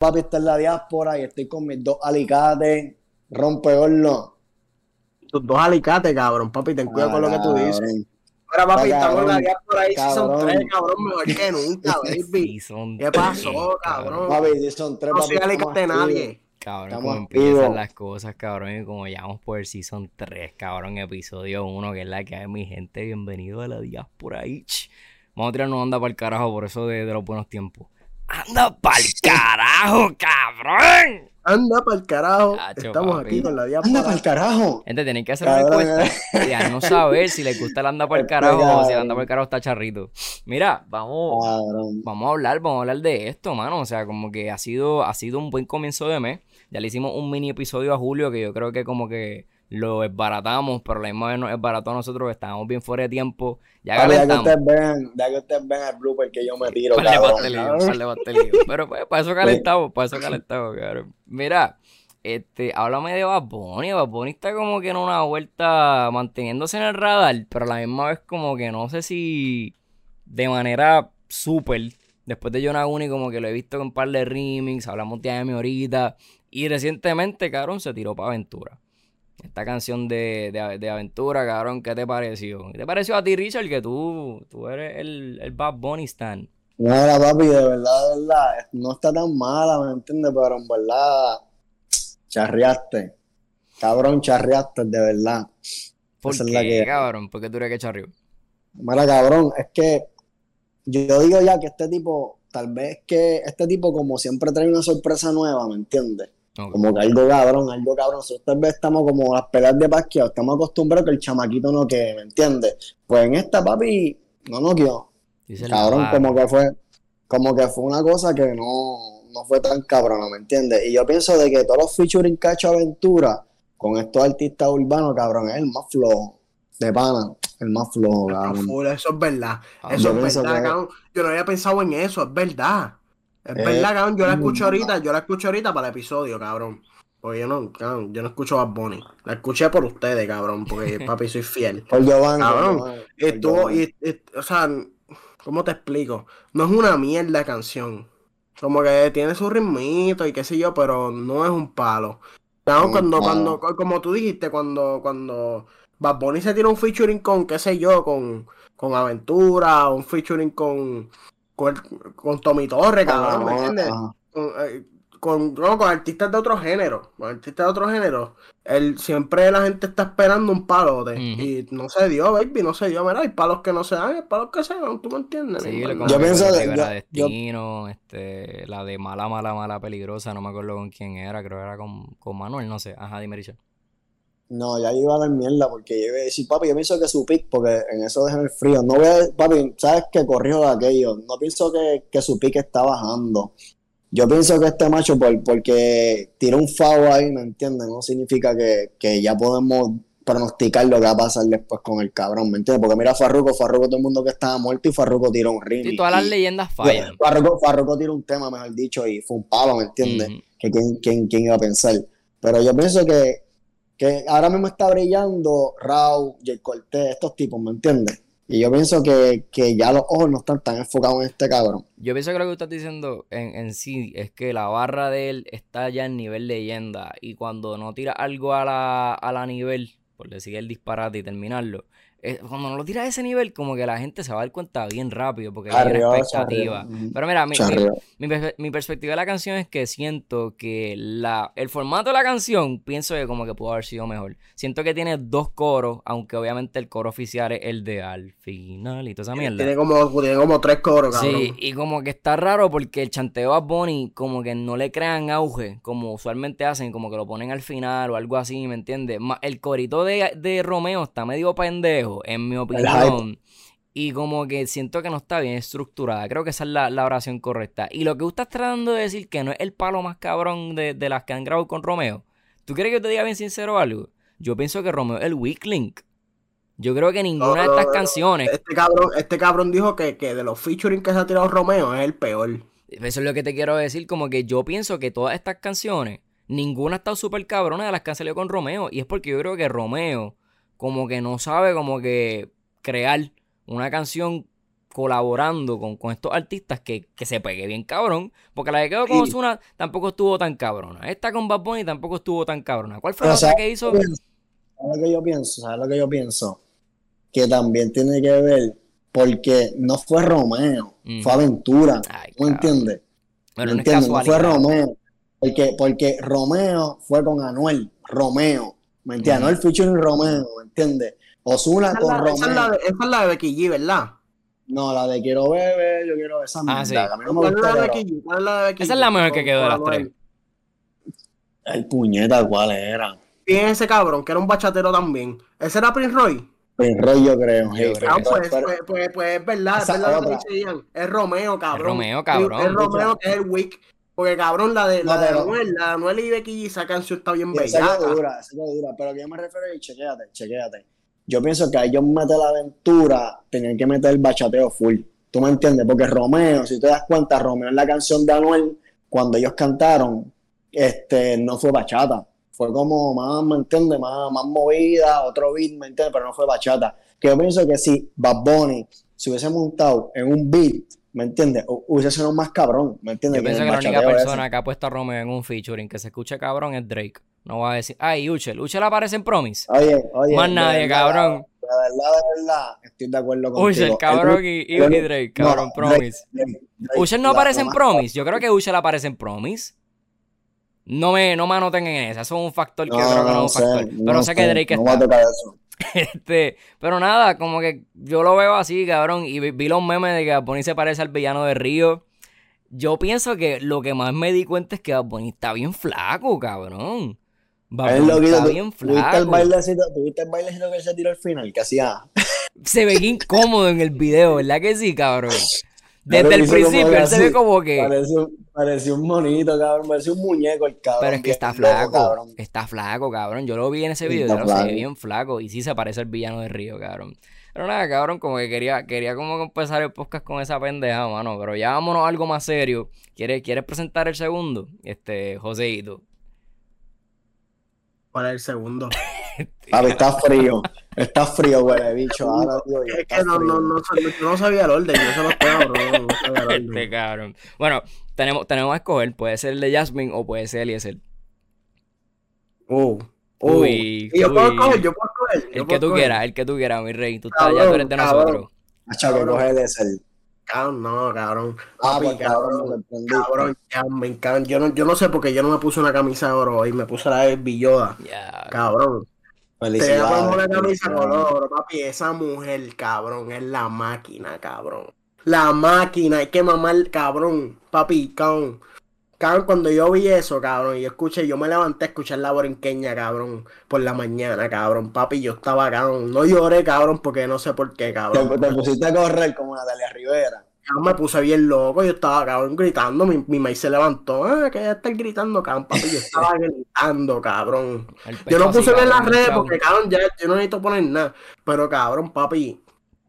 papi, está en la diáspora y estoy con mis dos alicates, rompe horno. Tus dos alicates, cabrón, papi, ten cuidado con lo que tú dices. Ahora, papi, estamos en la diáspora ahí, son tres, cabrón, mejor que nunca, baby. ¿Qué pasó, cabrón? Papi, son tres, No soy alicate nadie. Cabrón, como empiezan las cosas, cabrón, y como llamamos por el Season 3, cabrón, episodio 1, que es la que hay mi gente, bienvenido a la diáspora, ich. Vamos a tirarnos onda para el carajo por eso de, los buenos tiempos. ¡Anda pa'l carajo, cabrón! Anda pa'l carajo. Estamos aquí con la diáspora. Anda pa'l carajo. Gente, tienen que hacer una encuesta y a no saber si les gusta el anda pa'l carajo o si el anda pa'l carajo está charrito. Mira, vamos, vamos a hablar, vamos a hablar de esto, mano. O sea, como que ha sido, ha sido un buen comienzo de mes. Ya le hicimos un mini episodio a Julio que yo creo que como que lo esbaratamos, pero la misma vez nos esbarató a nosotros que estábamos bien fuera de tiempo. Ya, ya que ustedes vean, ya que ustedes vean el blooper que yo me tiro, Pero pues, para eso calentamos, para eso calentamos, cabrón. Mira, este, háblame de Bad Bunny. Bad Bunny está como que en una vuelta manteniéndose en el radar, pero a la misma vez como que no sé si de manera súper. Después de Jonaguni como que lo he visto con un par de remix, hablamos de Amy ahorita. Y recientemente, cabrón, se tiró para Aventura. Esta canción de, de, Aventura, cabrón, ¿qué te pareció? ¿Qué te pareció a ti, Richard, que tú, tú eres el, el Bad Bunny Stan? Mira, papi, de verdad, de verdad, no está tan mala, ¿me entiendes? Pero en verdad, charreaste. Cabrón, charreaste, de verdad. ¿Por qué, cabrón? ¿Por qué tú eres que charrió? Mira, cabrón, es que yo digo ya que este tipo, tal vez que este tipo como siempre trae una sorpresa nueva, ¿me entiendes? Como que algo cabrón, algo cabrón. Nosotros tal vez estamos como las peleas de pasqueo, estamos acostumbrados que el chamaquito no quede, ¿me entiendes? Pues en esta, papi, no no quedó. Cabrón, como que fue, como que fue una cosa que no, no fue tan cabrón, ¿me entiendes? Y yo pienso de que todos los featuring cacho aventura con estos artistas urbanos, cabrón, es el más flojo de pana, el más flojo, cabrón. Eso es verdad. Ah, eso es verdad, cabrón. Yo no había pensado en eso, es verdad. Es eh, verdad, cabrón. Yo la escucho ahorita, yo la escucho ahorita para el episodio, cabrón. Porque yo no, cabrón, yo no escucho Bad Bunny. La escuché por ustedes, cabrón, porque papi soy fiel. Por Giovanni. Cabrón. Estuvo, y, o sea, ¿cómo te explico? No es una mierda canción. Como que tiene su ritmito y qué sé yo, pero no es un palo. Cabrón, cuando, cuando, como tú dijiste, cuando, cuando Bad Bunny se tira un featuring con, qué sé yo, con, con Aventura, un featuring con con, Tommy Torres, cabrón, ¿me entiendes? Eh, con, con, artistas de otro género, con artistas de otro género, él, siempre la gente está esperando un palo y no se dio, baby, no se dio, mira, hay palos que no se dan, hay palos que se dan, tú me entiendes. Sí, yo pienso de Destino, este, la de Mala, Mala, Mala, Peligrosa, no me acuerdo con quién era, creo que era con, con Manuel, no sé, ajá, dime Richard. No, ya iba a dar mierda porque yo iba a decir, papi, yo pienso que su pick, porque en eso dejan el frío. No voy a, papi, sabes que corrió de aquello. No pienso que, que su pick está bajando. Yo pienso que este macho, por, porque tiró un FAO ahí, ¿me entiendes? No significa que, que, ya podemos pronosticar lo que va a pasar después con el cabrón, ¿me entiendes? Porque mira a Farruko, Farruko todo el mundo que estaba muerto y Farruko tiró un ring. Y todas las leyendas fallan. Farruko, Farruko tiró un tema, mejor dicho, y fue un palo, ¿me entiendes? Que quién, quién, quién iba a pensar. Pero yo pienso que que ahora mismo está brillando Rau, Jay Cortés, estos tipos, ¿me entiendes? Y yo pienso que, ya los ojos no están tan enfocados en este cabrón. Yo pienso que lo que estás diciendo en, en sí es que la barra de él está ya en nivel leyenda. Y cuando no tira algo a la, a la nivel, por decir el disparate y terminarlo, eh, cuando no lo tira a ese nivel, como que la gente se va a dar cuenta bien rápido porque hay expectativa. Pero mira, mi, mi, perspectiva de la canción es que siento que la, el formato de la canción, pienso que como que pudo haber sido mejor. Siento que tiene dos coros, aunque obviamente el coro oficial es el de al final y toda esa mierda. Tiene como, tiene como tres coros, cabrón. Sí, y como que está raro porque el chanteo a Bonnie como que no le crean auge, como usualmente hacen, como que lo ponen al final o algo así, ¿me entiendes? El corito de, de Romeo está medio pendejo en mi opinión. Y como que siento que no está bien estructurada. Creo que esa es la, oración correcta. Y lo que tú estás tratando de decir que no es el palo más cabrón de, las que han grabado con Romeo. ¿Tú quieres que yo te diga bien sincero algo? Yo pienso que Romeo es el weak link. Yo creo que ninguna de estas canciones. Este cabrón, este cabrón dijo que, que de los featuring que se ha tirado Romeo es el peor. Eso es lo que te quiero decir. Como que yo pienso que todas estas canciones, ninguna ha estado súper cabrona de las que han salido con Romeo. Y es porque yo creo que Romeo como que no sabe como que crear una canción colaborando con, con estos artistas que, que, se pegue bien cabrón. Porque la de Quedo con Ozuna tampoco estuvo tan cabrona. Esta con Bad Bunny tampoco estuvo tan cabrona. ¿Cuál fue la otra que hizo? ¿Sabes lo que yo pienso? ¿Sabes lo que yo pienso? Que también tiene que ver porque no fue Romeo, fue Aventura. ¿Me entiendes? Pero no, entiendes? no fue Romeo. Porque, porque Romeo fue con Anuel. Romeo. ¿Me entiendes? Anuel featuring Romeo, ¿me entiendes? Osuna con Romeo. Esa es, la de, esa es la de Becky G, ¿verdad? No, la de quiero beber, yo quiero esa ah, sí. ¿Cuál, es la de Becky G? ¿Cuál es la de Becky Esa es la mejor que quedó de las tres. El puñeta, ¿cuál era? ¿Quién es ese cabrón? Que era un bachatero también. ¿Ese era Prince Roy? Prince Roy, yo creo. Ah, pues, pues, pues, pues, es verdad, es verdad lo que decían. Es Romeo, cabrón. Es Romeo, cabrón. Es Romeo que es el Wick. Porque cabrón, la de, la de Anuel, la de Anuel y Becky G, esa canción está bien bella. Esa dura, esa dura. Pero que yo me refiero y chequéate, chequéate. Yo pienso que a ellos meter la aventura, tenían que meter el bachateo full. ¿Tú me entiendes? Porque Romeo, si te das cuenta, Romeo en la canción de Anuel, cuando ellos cantaron, este, no fue bachata. Fue como más, ¿me entiendes? Más, más movida, otro beat, ¿me entiendes? Pero no fue bachata. Que yo pienso que si Bad Bunny se hubiese montado en un beat ¿Me entiendes? Hubiese sido más cabrón, ¿me entiendes? Yo pienso que la única persona que ha puesto a Romeo en un featuring que se escuche cabrón es Drake. No va a decir, ay, Uchel. Uchel aparece en Promise. Oye, oye. Más nadie, cabrón. De verdad, de verdad, estoy de acuerdo contigo. Uchel, cabrón, y, y, Drake, cabrón, Promise. Uchel no aparece en Promise. Yo creo que Uchel aparece en Promise. No me, no me anoten en eso. Eso es un factor que creo que no es un factor. Pero sé que Drake está. No eso. Este, pero nada, como que yo lo veo así, cabrón. Y vi, los memes de que Bad se parece al villano de Río. Yo pienso que lo que más me di cuenta es que Bad está bien flaco, cabrón. Bad está bien flaco. ¿Tuviste el, bailecito, ¿Tuviste el bailecito que se tiró al final? Que hacía. Se ve incómodo en el video, ¿verdad que sí, cabrón? Desde el principio él se ve como que. Parecía, un monito, cabrón. Parecía un muñeco el cabrón. Pero es que está flaco. Está flaco, cabrón. Yo lo vi en ese video y se ve bien flaco. Y sí se parece al villano de Río, cabrón. Pero nada, cabrón, como que quería, quería como empezar el podcast con esa pendeja, mano. Pero ya vámonos a algo más serio. ¿Quieres, ¿Quieres presentar el segundo? Este, Joseito. ¿Cuál es el segundo? A ver, está frío. Está frío, güey, bicho. Ahora, es que no, no, no, no, sabía el orden. Yo solo estaba, bro. No este cabrón. Bueno, tenemos, tenemos a escoger. Puede ser el de Jasmine o puede ser Eliezer. Oh. Uh. Uy, yo puedo coger, yo puedo coger. el que tú quieras, el que tú quieras, mi rey. Tú estás, ya tú eres de nosotros. Hacha, que coge Eliezer. Cabrón, no, cabrón. Ah, pues cabrón, cabrón, encanta. Yo no, yo no sé por qué yo no me puse una camisa de oro hoy, me puse la de Villoda. Cabrón. Te una camisa color, papi. Esa mujer, cabrón, es la máquina, cabrón. La máquina, hay que mamar, cabrón. Papi, cabrón. Cabrón, cuando yo vi eso, cabrón, y yo escuché, yo me levanté a escuchar la borinqueña, cabrón, por la mañana, cabrón. Papi, yo estaba, cabrón. No lloré, cabrón, porque no sé por qué, cabrón. Te, pusiste a correr como Natalia Rivera. Cabrón, me puse bien loco, yo estaba, cabrón, gritando. Mi, mi maíz se levantó, ah, que ya está gritando, cabrón, papi. Yo estaba gritando, cabrón. Yo no puse bien las redes porque, cabrón, ya yo no necesito poner nada. Pero, cabrón, papi,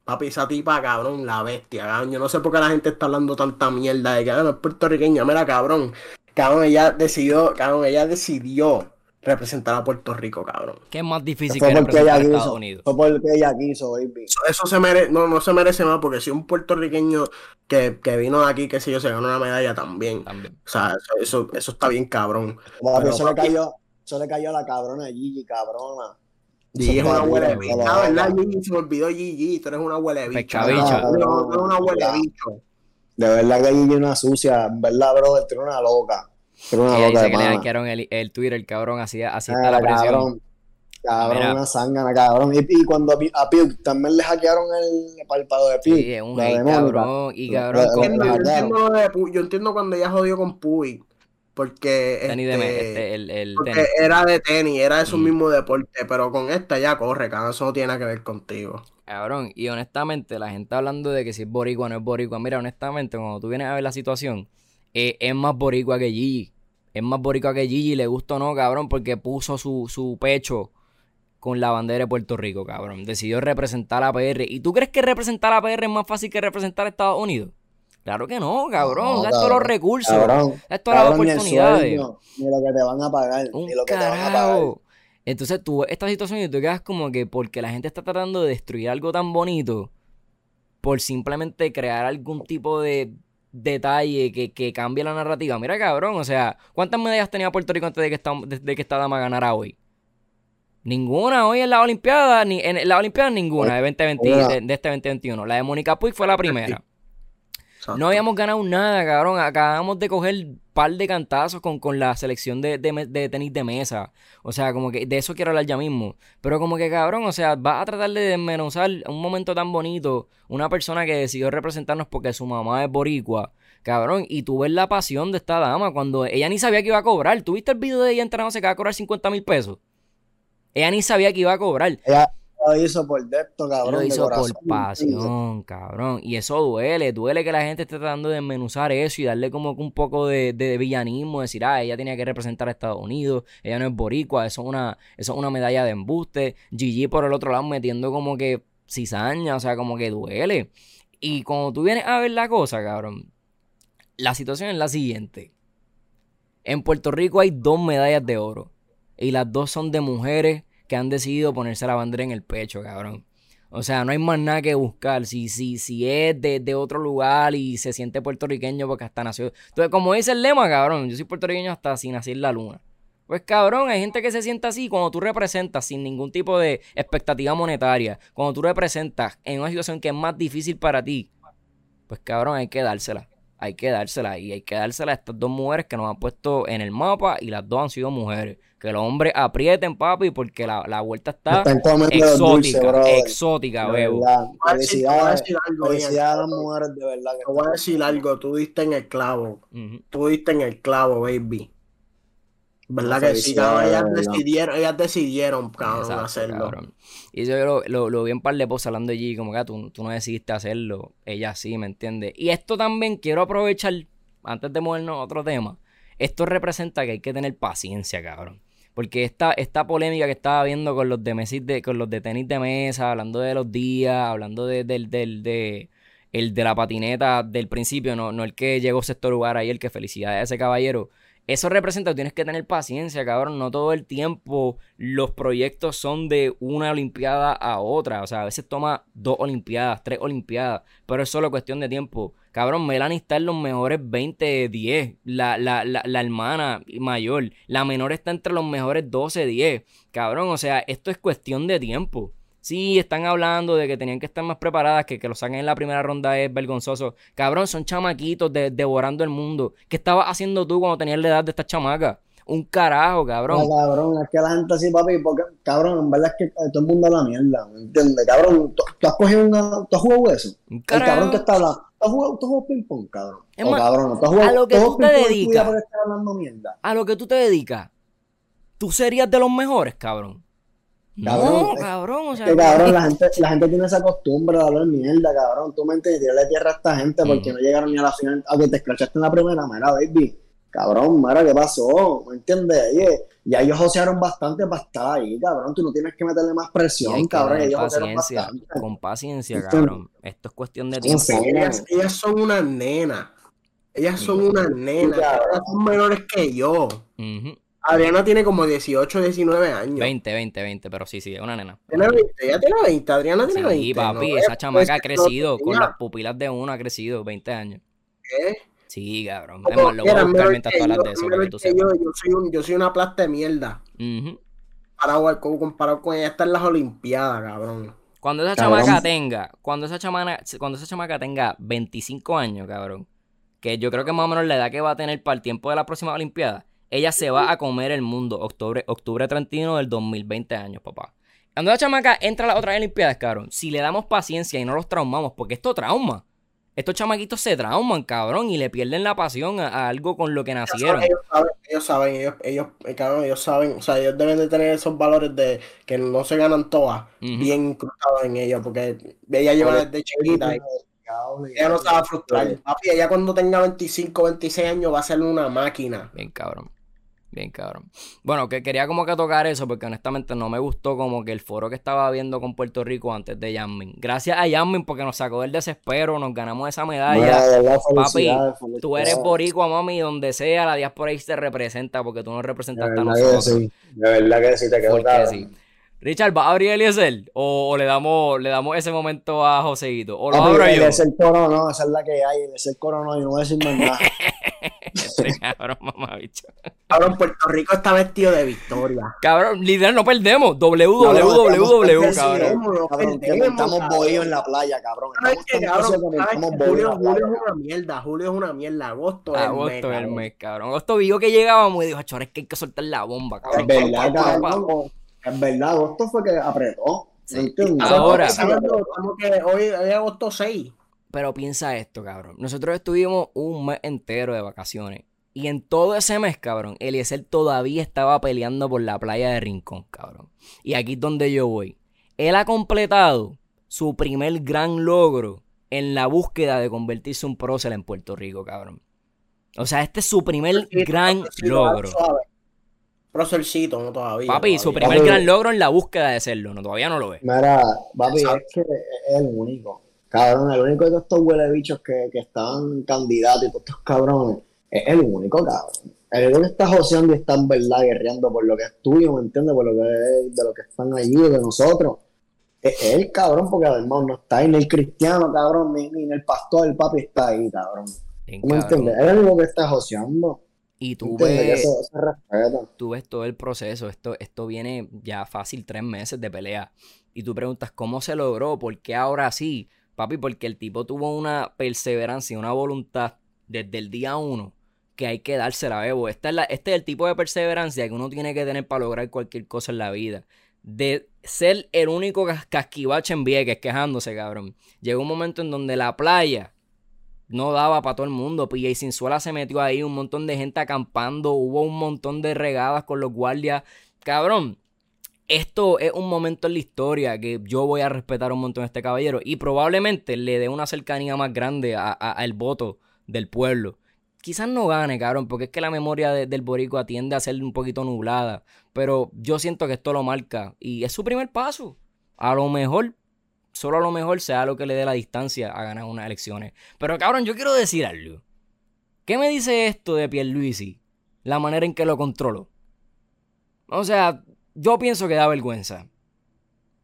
Papi, esa tipa, cabrón, la bestia, cabrón. Yo no sé por qué la gente está hablando tanta mierda de que ah, no es puertorriqueña. Mira, cabrón. Cabrón, ella decidió, cabrón, ella decidió representar a Puerto Rico, cabrón. ¿Qué es más difícil que representar a Estados Unidos? Fue porque ella quiso, baby. Eso, se merece, no, no se merece más porque si un puertorriqueño que, que vino de aquí, qué sé yo, se ganó una medalla también. también. O sea, eso, eso, está bien cabrón. eso, le cayó, eso le cayó a la cabrona Gigi, cabrona. Gigi es una huele bicho. Ah, ¿verdad, Gigi? Se me olvidó Gigi. Tú eres una huele bicho. No, no, una huele bicho. De verdad que Gigi es una sucia. Verdad, brother, tú eres una loca. Eres una loca dice de que le hackearon el, el Twitter, el cabrón, así, así está la presión. Cabrón, cabrón una zángana, cabrón. Y, y cuando a, a Piuk también le hackearon el párpado de Piuk. Sí, es un cabrón. Y cabrón, yo, entiendo, yo entiendo cuando ella jodió con Puy porque, este, este, porque era de tenis, era de su mm. mismo deporte, pero con esta ya corre, cada eso no tiene nada que ver contigo. Cabrón, y honestamente, la gente hablando de que si es boricua o no es boricua, mira, honestamente, cuando tú vienes a ver la situación, eh, es más boricua que Gigi. Es más boricua que Gigi, le gustó o no, cabrón, porque puso su, su pecho con la bandera de Puerto Rico, cabrón. Decidió representar a PR. ¿Y tú crees que representar a PR es más fácil que representar a Estados Unidos? Claro que no, cabrón. No, todos los recursos. Cabrón, todas las oportunidades. Ni, lo que te van a pagar. ni lo que te van a pagar. Entonces tú esta situación y tú quedas como que porque la gente está tratando de destruir algo tan bonito, por simplemente crear algún tipo de detalle que, que cambie la narrativa. Mira, cabrón, o sea, ¿cuántas medallas tenía Puerto Rico antes de que esta, de, que esta dama ganara hoy? Ninguna hoy en la Olimpiada, ni en la Olimpiada ninguna de, 2020, de, este 2021. La de Mónica Puig fue la primera. No habíamos ganado nada, cabrón. Acabamos de coger par de cantazos con, con la selección de, de, tenis de mesa. O sea, como que de eso quiero hablar ya mismo. Pero como que, cabrón, o sea, vas a tratar de desmenuzar un momento tan bonito. Una persona que decidió representarnos porque su mamá es boricua. Cabrón, y tú ves la pasión de esta dama cuando ella ni sabía que iba a cobrar. ¿Tuviste el video de ella entrando se que va a cobrar 50 mil pesos? Ella ni sabía que iba a cobrar. Lo hizo por depto, cabrón. Lo hizo por pasión, cabrón. Y eso duele, duele que la gente esté tratando de desmenuzar eso y darle como un poco de, villanismo, decir, ah, ella tenía que representar a Estados Unidos, ella no es boricua, eso es una, eso es una medalla de embuste. Gigi por el otro lado metiendo como que cizaña, o sea, como que duele. Y cuando tú vienes a ver la cosa, cabrón, la situación es la siguiente. En Puerto Rico hay dos medallas de oro. Y las dos son de mujeres que han decidido ponerse la bandera en el pecho, cabrón. O sea, no hay más nada que buscar. Si, si, si es de, otro lugar y se siente puertorriqueño porque hasta nació. Entonces, como dice el lema, cabrón, yo soy puertorriqueño hasta sin nacer la luna. Pues cabrón, hay gente que se sienta así cuando tú representas sin ningún tipo de expectativa monetaria. Cuando tú representas en una situación que es más difícil para ti. Pues cabrón, hay que dársela. Hay que dársela. Y hay que dársela a estas dos mujeres que nos han puesto en el mapa y las dos han sido mujeres. Que los hombres aprieten, papi, porque la, la vuelta está exótica, exótica, bebo. Felicidades, felicidades a las mujeres, de verdad. Te voy a decir algo, tú diste en el clavo. Tú diste en el clavo, baby. ¿Verdad que sí? ellas, decidieron, ellas decidieron, cabrón, hacerlo. Y yo lo, lo, lo, vi en par de cosas hablando allí, como que ah, tú, tú no decidiste hacerlo. Ella sí, ¿me entiendes? Y esto también quiero aprovechar, antes de movernos a otro tema, esto representa que hay que tener paciencia, cabrón. Porque esta, esta polémica que estaba viendo con los de mesis de, con los de tenis de mesa, hablando de los días, hablando de, del, del, de, el de la patineta del principio, no, no el que llegó a sexto lugar ahí, el que felicidades a ese caballero. Eso representa tienes que tener paciencia, cabrón. No todo el tiempo los proyectos son de una Olimpiada a otra. O sea, a veces toma dos Olimpiadas, tres Olimpiadas, pero es solo cuestión de tiempo. Cabrón, Melanie está en los mejores 20 de 10. La, la, la, la, hermana mayor. La menor está entre los mejores 12 10. Cabrón, o sea, esto es cuestión de tiempo. Sí, están hablando de que tenían que estar más preparadas, que que lo saquen en la primera ronda es vergonzoso. Cabrón, son chamaquitos devorando el mundo. ¿Qué estabas haciendo tú cuando tenías la edad de esta chamaca? Un carajo, cabrón. No, cabrón, es que la gente así, papi, porque, cabrón, en verdad es que todo el mundo es la mierda, ¿me entiendes? Cabrón, ¿tú, has cogido una, tú has jugado eso. Un El cabrón que está hablando. ¿Tú has jugado, jugado ping pong, cabrón? Es o, cabrón, ¿tú has jugado, a lo que tú, te dedicas. A lo que tú te dedicas. Tú serías de los mejores, cabrón. Cabrón, no, cabrón, o sea, que, cabrón, la gente, la gente tiene esa costumbre de hablar mierda, cabrón. Tú me entiendes, tirarle tierra a esta gente porque no llegaron ni a la final, aunque te escrachaste en la primera, mira, baby. Cabrón, mira, ¿qué pasó? ¿Me entiendes? Oye, ya ellos josearon bastante para estar ahí, cabrón. Tú no tienes que meterle más presión, cabrón. Ellos paciencia, con paciencia, cabrón. Esto es cuestión de tiempo. Ellas, ellas son una nena. Ellas son una nena. Ellas son menores que yo. Adriana tiene como 18, 19 años. 20, 20, 20, pero sí, sí, es una nena. Tiene 20, ella tiene 20, Adriana tiene 20. Sí, papi, esa chamaca ha crecido, con las pupilas de uno ha crecido 20 años. ¿Qué? Sí, cabrón. Es más, lo voy a buscar mientras tú hablas de eso. Yo, yo, soy un, yo soy una plasta de mierda. Uh comparado, con ella está en las Olimpiadas, cabrón. Cuando esa chamaca tenga, cuando esa chamaca, cuando esa chamaca tenga 25 años, cabrón, que yo creo que más o menos la edad que va a tener para el tiempo de la próxima Olimpiada, ella se va a comer el mundo. Octubre, octubre 31 del 2020 años, papá. Cuando la chamaca entra a las otras Olimpiadas, cabrón, si le damos paciencia y no los traumamos, porque esto trauma. Estos chamaquitos se trauman, cabrón, y le pierden la pasión a, algo con lo que nacieron. Ellos saben, ellos saben, ellos, ellos, eh, cabrón, ellos saben, o sea, ellos deben de tener esos valores de que no se ganan todas, bien incrustados en ellos, porque ella lleva desde chiquita. Y, ella no se va a frustrar. Papi, ella cuando tenga 25, 26 años va a ser una máquina. Bien, cabrón. Bien, cabrón. Bueno, que quería como que tocar eso porque honestamente no me gustó como que el foro que estaba viendo con Puerto Rico antes de Yamin. Gracias a Yamin porque nos sacó del desespero, nos ganamos esa medalla. Papi, tú eres boricua, mami, donde sea, la diáspora ahí te representa porque tú nos representaste a nosotros. De verdad que sí, te quedó Richard, ¿va a abrir Eliezer? ¿O, o le damos le damos ese momento a Joseito? ¿O lo abro yo? Eliezer coronó, esa es la que hay. Eliezer coronó y no voy a decir más nada. Este cabrón, mamabicho. Cabrón, Puerto Rico está vestido de victoria. Cabrón, literal, no perdemos. www, cabrón. Cabrón, que montamos bohío en la playa, cabrón. ¿Sabes Estamos cabrón? que Julio, en la Julio es una mierda. Julio es una mierda. Agosto es el mes, Agosto es el cabrón. mes, cabrón. Agosto vio que llegábamos y dijo, chores, que hay que soltar la bomba, cabrón. Es verdad, cabrón. Es verdad, agosto fue que apretó. Ahora- Estamos estamos que hoy, hoy es agosto 6. Pero piensa esto, cabrón. Nosotros estuvimos un mes entero de vacaciones. Y en todo ese mes, cabrón, Eliezer todavía estaba peleando por la playa de Rincón, cabrón. Y aquí es donde yo voy. Él ha completado su primer gran logro en la búsqueda de convertirse en un prócer en Puerto Rico, cabrón. O sea, este es su primer gran logro. Procercito, no todavía. Papi, su primer Papi. gran logro en la búsqueda de serlo. No, todavía no lo ve. Mira, papi, es que es el único. Cabrón, el único de todos estos huele bichos que, que estaban candidatos y todos estos cabrones. Es el único, cabrón. El único que está joseando y está en verdad guerreando por lo que es tuyo, ¿me entiendes? Por lo que es de lo que están allí, de nosotros. Es él, cabrón, porque además no está ahí ni el cristiano, cabrón, ni, ni el pastor, el papi está ahí, cabrón. Bien, ¿Tú me entiendes? Es el único que está joseando. Y tú ves, eso tú ves todo el proceso. Esto, esto viene ya fácil tres meses de pelea. Y tú preguntas cómo se logró, por qué ahora sí. Papi, porque el tipo tuvo una perseverancia, una voluntad desde el día uno que hay que dársela, Bebo. Esta es la- este es el tipo de perseverancia que uno tiene que tener para lograr cualquier cosa en la vida. De ser el único cas- casquivache en Vieques quejándose, cabrón. Llegó un momento en donde la playa no daba para todo el mundo. PJ Sinzuela se metió ahí, un montón de gente acampando, hubo un montón de regadas con los guardias. Cabrón, esto es un momento en la historia que yo voy a respetar un montón a este caballero y probablemente le dé una cercanía más grande a- a- al voto del pueblo. Quizás no gane, cabrón, porque es que la memoria de- del boricua tiende a ser un poquito nublada, pero yo siento que esto lo marca y es su primer paso. A lo mejor, solo a lo mejor sea lo que le dé la distancia a ganar unas elecciones. Pero cabrón, yo quiero decir algo. ¿Qué me dice esto de Pierluisi? La manera en que lo controlo. O sea, yo pienso que da vergüenza.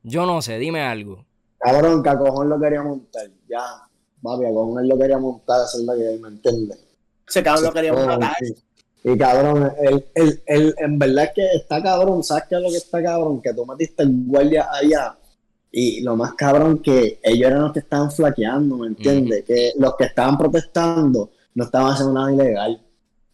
Yo no sé, dime algo. Cabrón, que a lo quería montar. Ya, papi, a cojón lo quería montar, es la que ¿me entiendes? Ese cabrón lo queríamos Oh, matar. sí. Y cabrón, él, él, él, en verdad es que está cabrón, ¿sabes qué es lo que está cabrón? Que tú metiste el guardia allá y lo más cabrón que ellos eran los que estaban flaqueando, ¿me entiendes? Que los que estaban protestando no estaban haciendo nada ilegal.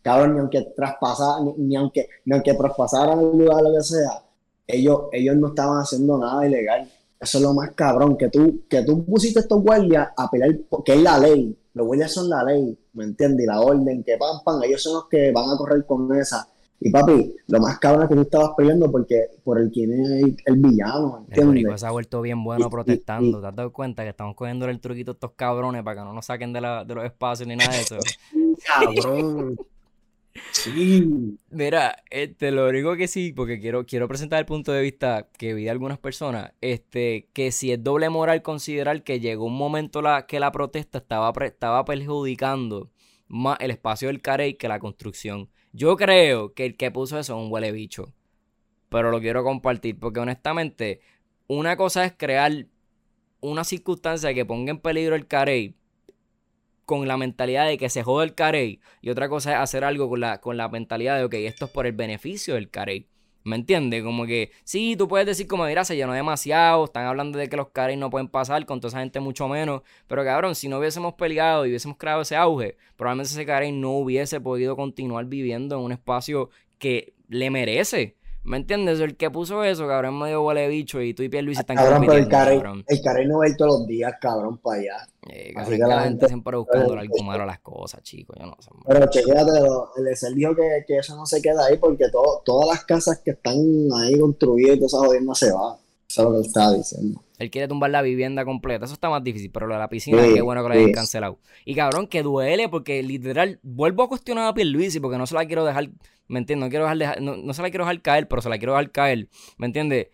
Cabrón, ni aunque traspasaran, ni, ni aunque, ni aunque traspasaran el lugar, lo que sea, ellos, ellos no estaban haciendo nada ilegal. Eso es lo más cabrón, que tú, que tú pusiste estos guardias a pelear, porque es la ley. Los guardias son la ley, ¿me entiendes? Y la orden, que pam, pam, ellos son los que van a correr con esa. Y papi, lo más cabrón es que tú estabas peleando porque, por el quien es el, el villano, ¿me El entiendes? boricua se ha vuelto bien bueno Y- y- protestando. y- ¿Te has dado cuenta que estamos cogiendo el truquito a estos cabrones para que no nos saquen de, la- de los espacios ni nada de eso? Cabrón. Sí. Mira, este, lo único que sí, porque quiero, quiero presentar el punto de vista que vi de algunas personas, este, que si es doble moral considerar que llegó un momento la, que la protesta estaba, pre- estaba perjudicando más el espacio del carey que la construcción. Yo creo que el que puso eso es un huele bicho. Pero lo quiero compartir porque honestamente, una cosa es crear una circunstancia que ponga en peligro el carey con la mentalidad de que se jode el carey y otra cosa es hacer algo con la, con la mentalidad de, ok, esto es por el beneficio del carey. ¿Me entiendes? Como que, sí, tú puedes decir como, mira, se llenó demasiado, están hablando de que los carey no pueden pasar, con toda esa gente mucho menos, pero cabrón, si no hubiésemos peleado y hubiésemos creado ese auge, probablemente ese carey no hubiese podido continuar viviendo en un espacio que le merece. ¿Me entiendes? El que puso eso, cabrón, medio huele bicho y tú y Pierluisi están Cabrón, pero el carey, cabrón. el carey no va a ir todos los días, cabrón, para allá. Eh, Así que la gente gente- siempre buscando algo malo a las cosas, chicos. Yo no sé. Pero chequéate, el Ezel dijo que, que eso no se queda ahí porque todo, todas las casas que están ahí construidas y toda esa jodienda se va. Eso es lo que él estaba diciendo. Él quiere tumbar la vivienda completa. Eso está más difícil, pero lo de la piscina, Sí, qué bueno que lo hayan sí. cancelado. Y cabrón, que duele porque literal, vuelvo a cuestionar a Pierluisi porque no se la quiero dejar, ¿me entiendes? No, quiero dejar, dejar- no, no se la quiero dejar caer, pero se la quiero dejar caer, ¿me entiendes?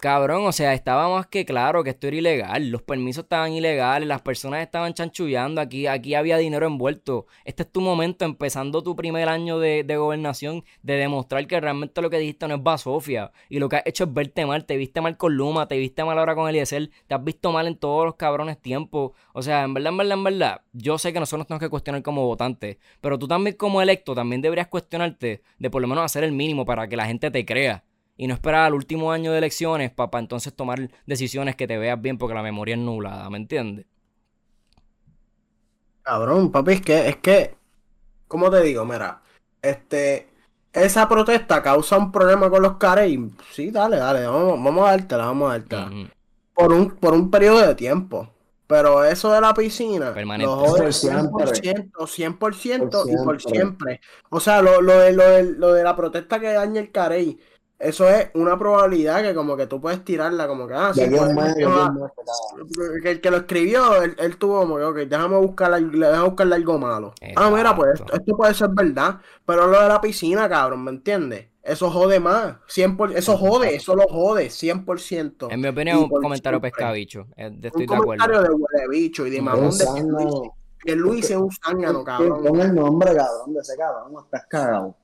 Cabrón, o sea, estaba más que claro que esto era ilegal. Los permisos estaban ilegales, las personas estaban chanchullando, aquí, aquí había dinero envuelto. Este es tu momento, empezando tu primer año de, gobernación, de demostrar que realmente lo que dijiste no es basofia. Y lo que has hecho es verte mal. Te viste mal con Luma, te viste mal ahora con Eliezer, te has visto mal en todos los cabrones tiempos. O sea, en verdad, en verdad, en verdad, yo sé que nosotros nos tenemos que cuestionar como votantes, pero tú también como electo también deberías cuestionarte de por lo menos hacer el mínimo para que la gente te crea y no esperar al último año de elecciones para entonces tomar decisiones que te veas bien porque la memoria es nublada, ¿me entiendes? Cabrón, papi, es que, es que, ¿cómo te digo? Mira, este, esa protesta causa un problema con los y Sí, dale, dale, vamos, vamos a dártela, vamos a dártela. por, un, por un periodo de tiempo. Pero eso de la piscina, Permanente. lo 100%, 100%, y por siempre. O sea, lo, lo, de, lo, de, lo de la protesta que daña el Carey, eso es una probabilidad que como que tú puedes tirarla como que ah, sí, pues, que el que lo escribió él, tuvo como que ok, déjame buscar le buscarle algo malo. Ah mira pues esto, puede ser verdad pero lo de la piscina cabrón ¿me entiendes? eso jode más 100%, eso jode eso lo jode 100% en mi opinión un comentario pescabicho eh, estoy un comentario de huele bicho y de mamón de que Luis es un zángano cabrón. pon el nombre cabrón de ese cabrón estás cagado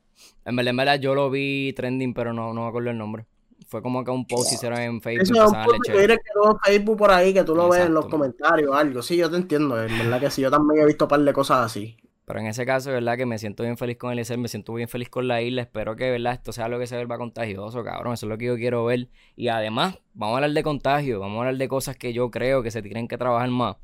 en verdad, en verdad, yo lo vi trending, pero no, no me acuerdo el nombre. Fue como que un post hicieron en Facebook. Eso es un post que Facebook por ahí, que tú lo ves en los comentarios o algo. Sí, yo te entiendo. En verdad que sí, yo también he visto un par de cosas así. Pero en ese caso, verdad que me siento bien feliz con el me siento bien feliz con la isla. Espero que, verdad, esto sea lo que se vuelva contagioso, cabrón. Eso es lo que yo quiero ver. Y además, vamos a hablar de contagio, vamos a hablar de cosas que yo creo que se tienen que trabajar más.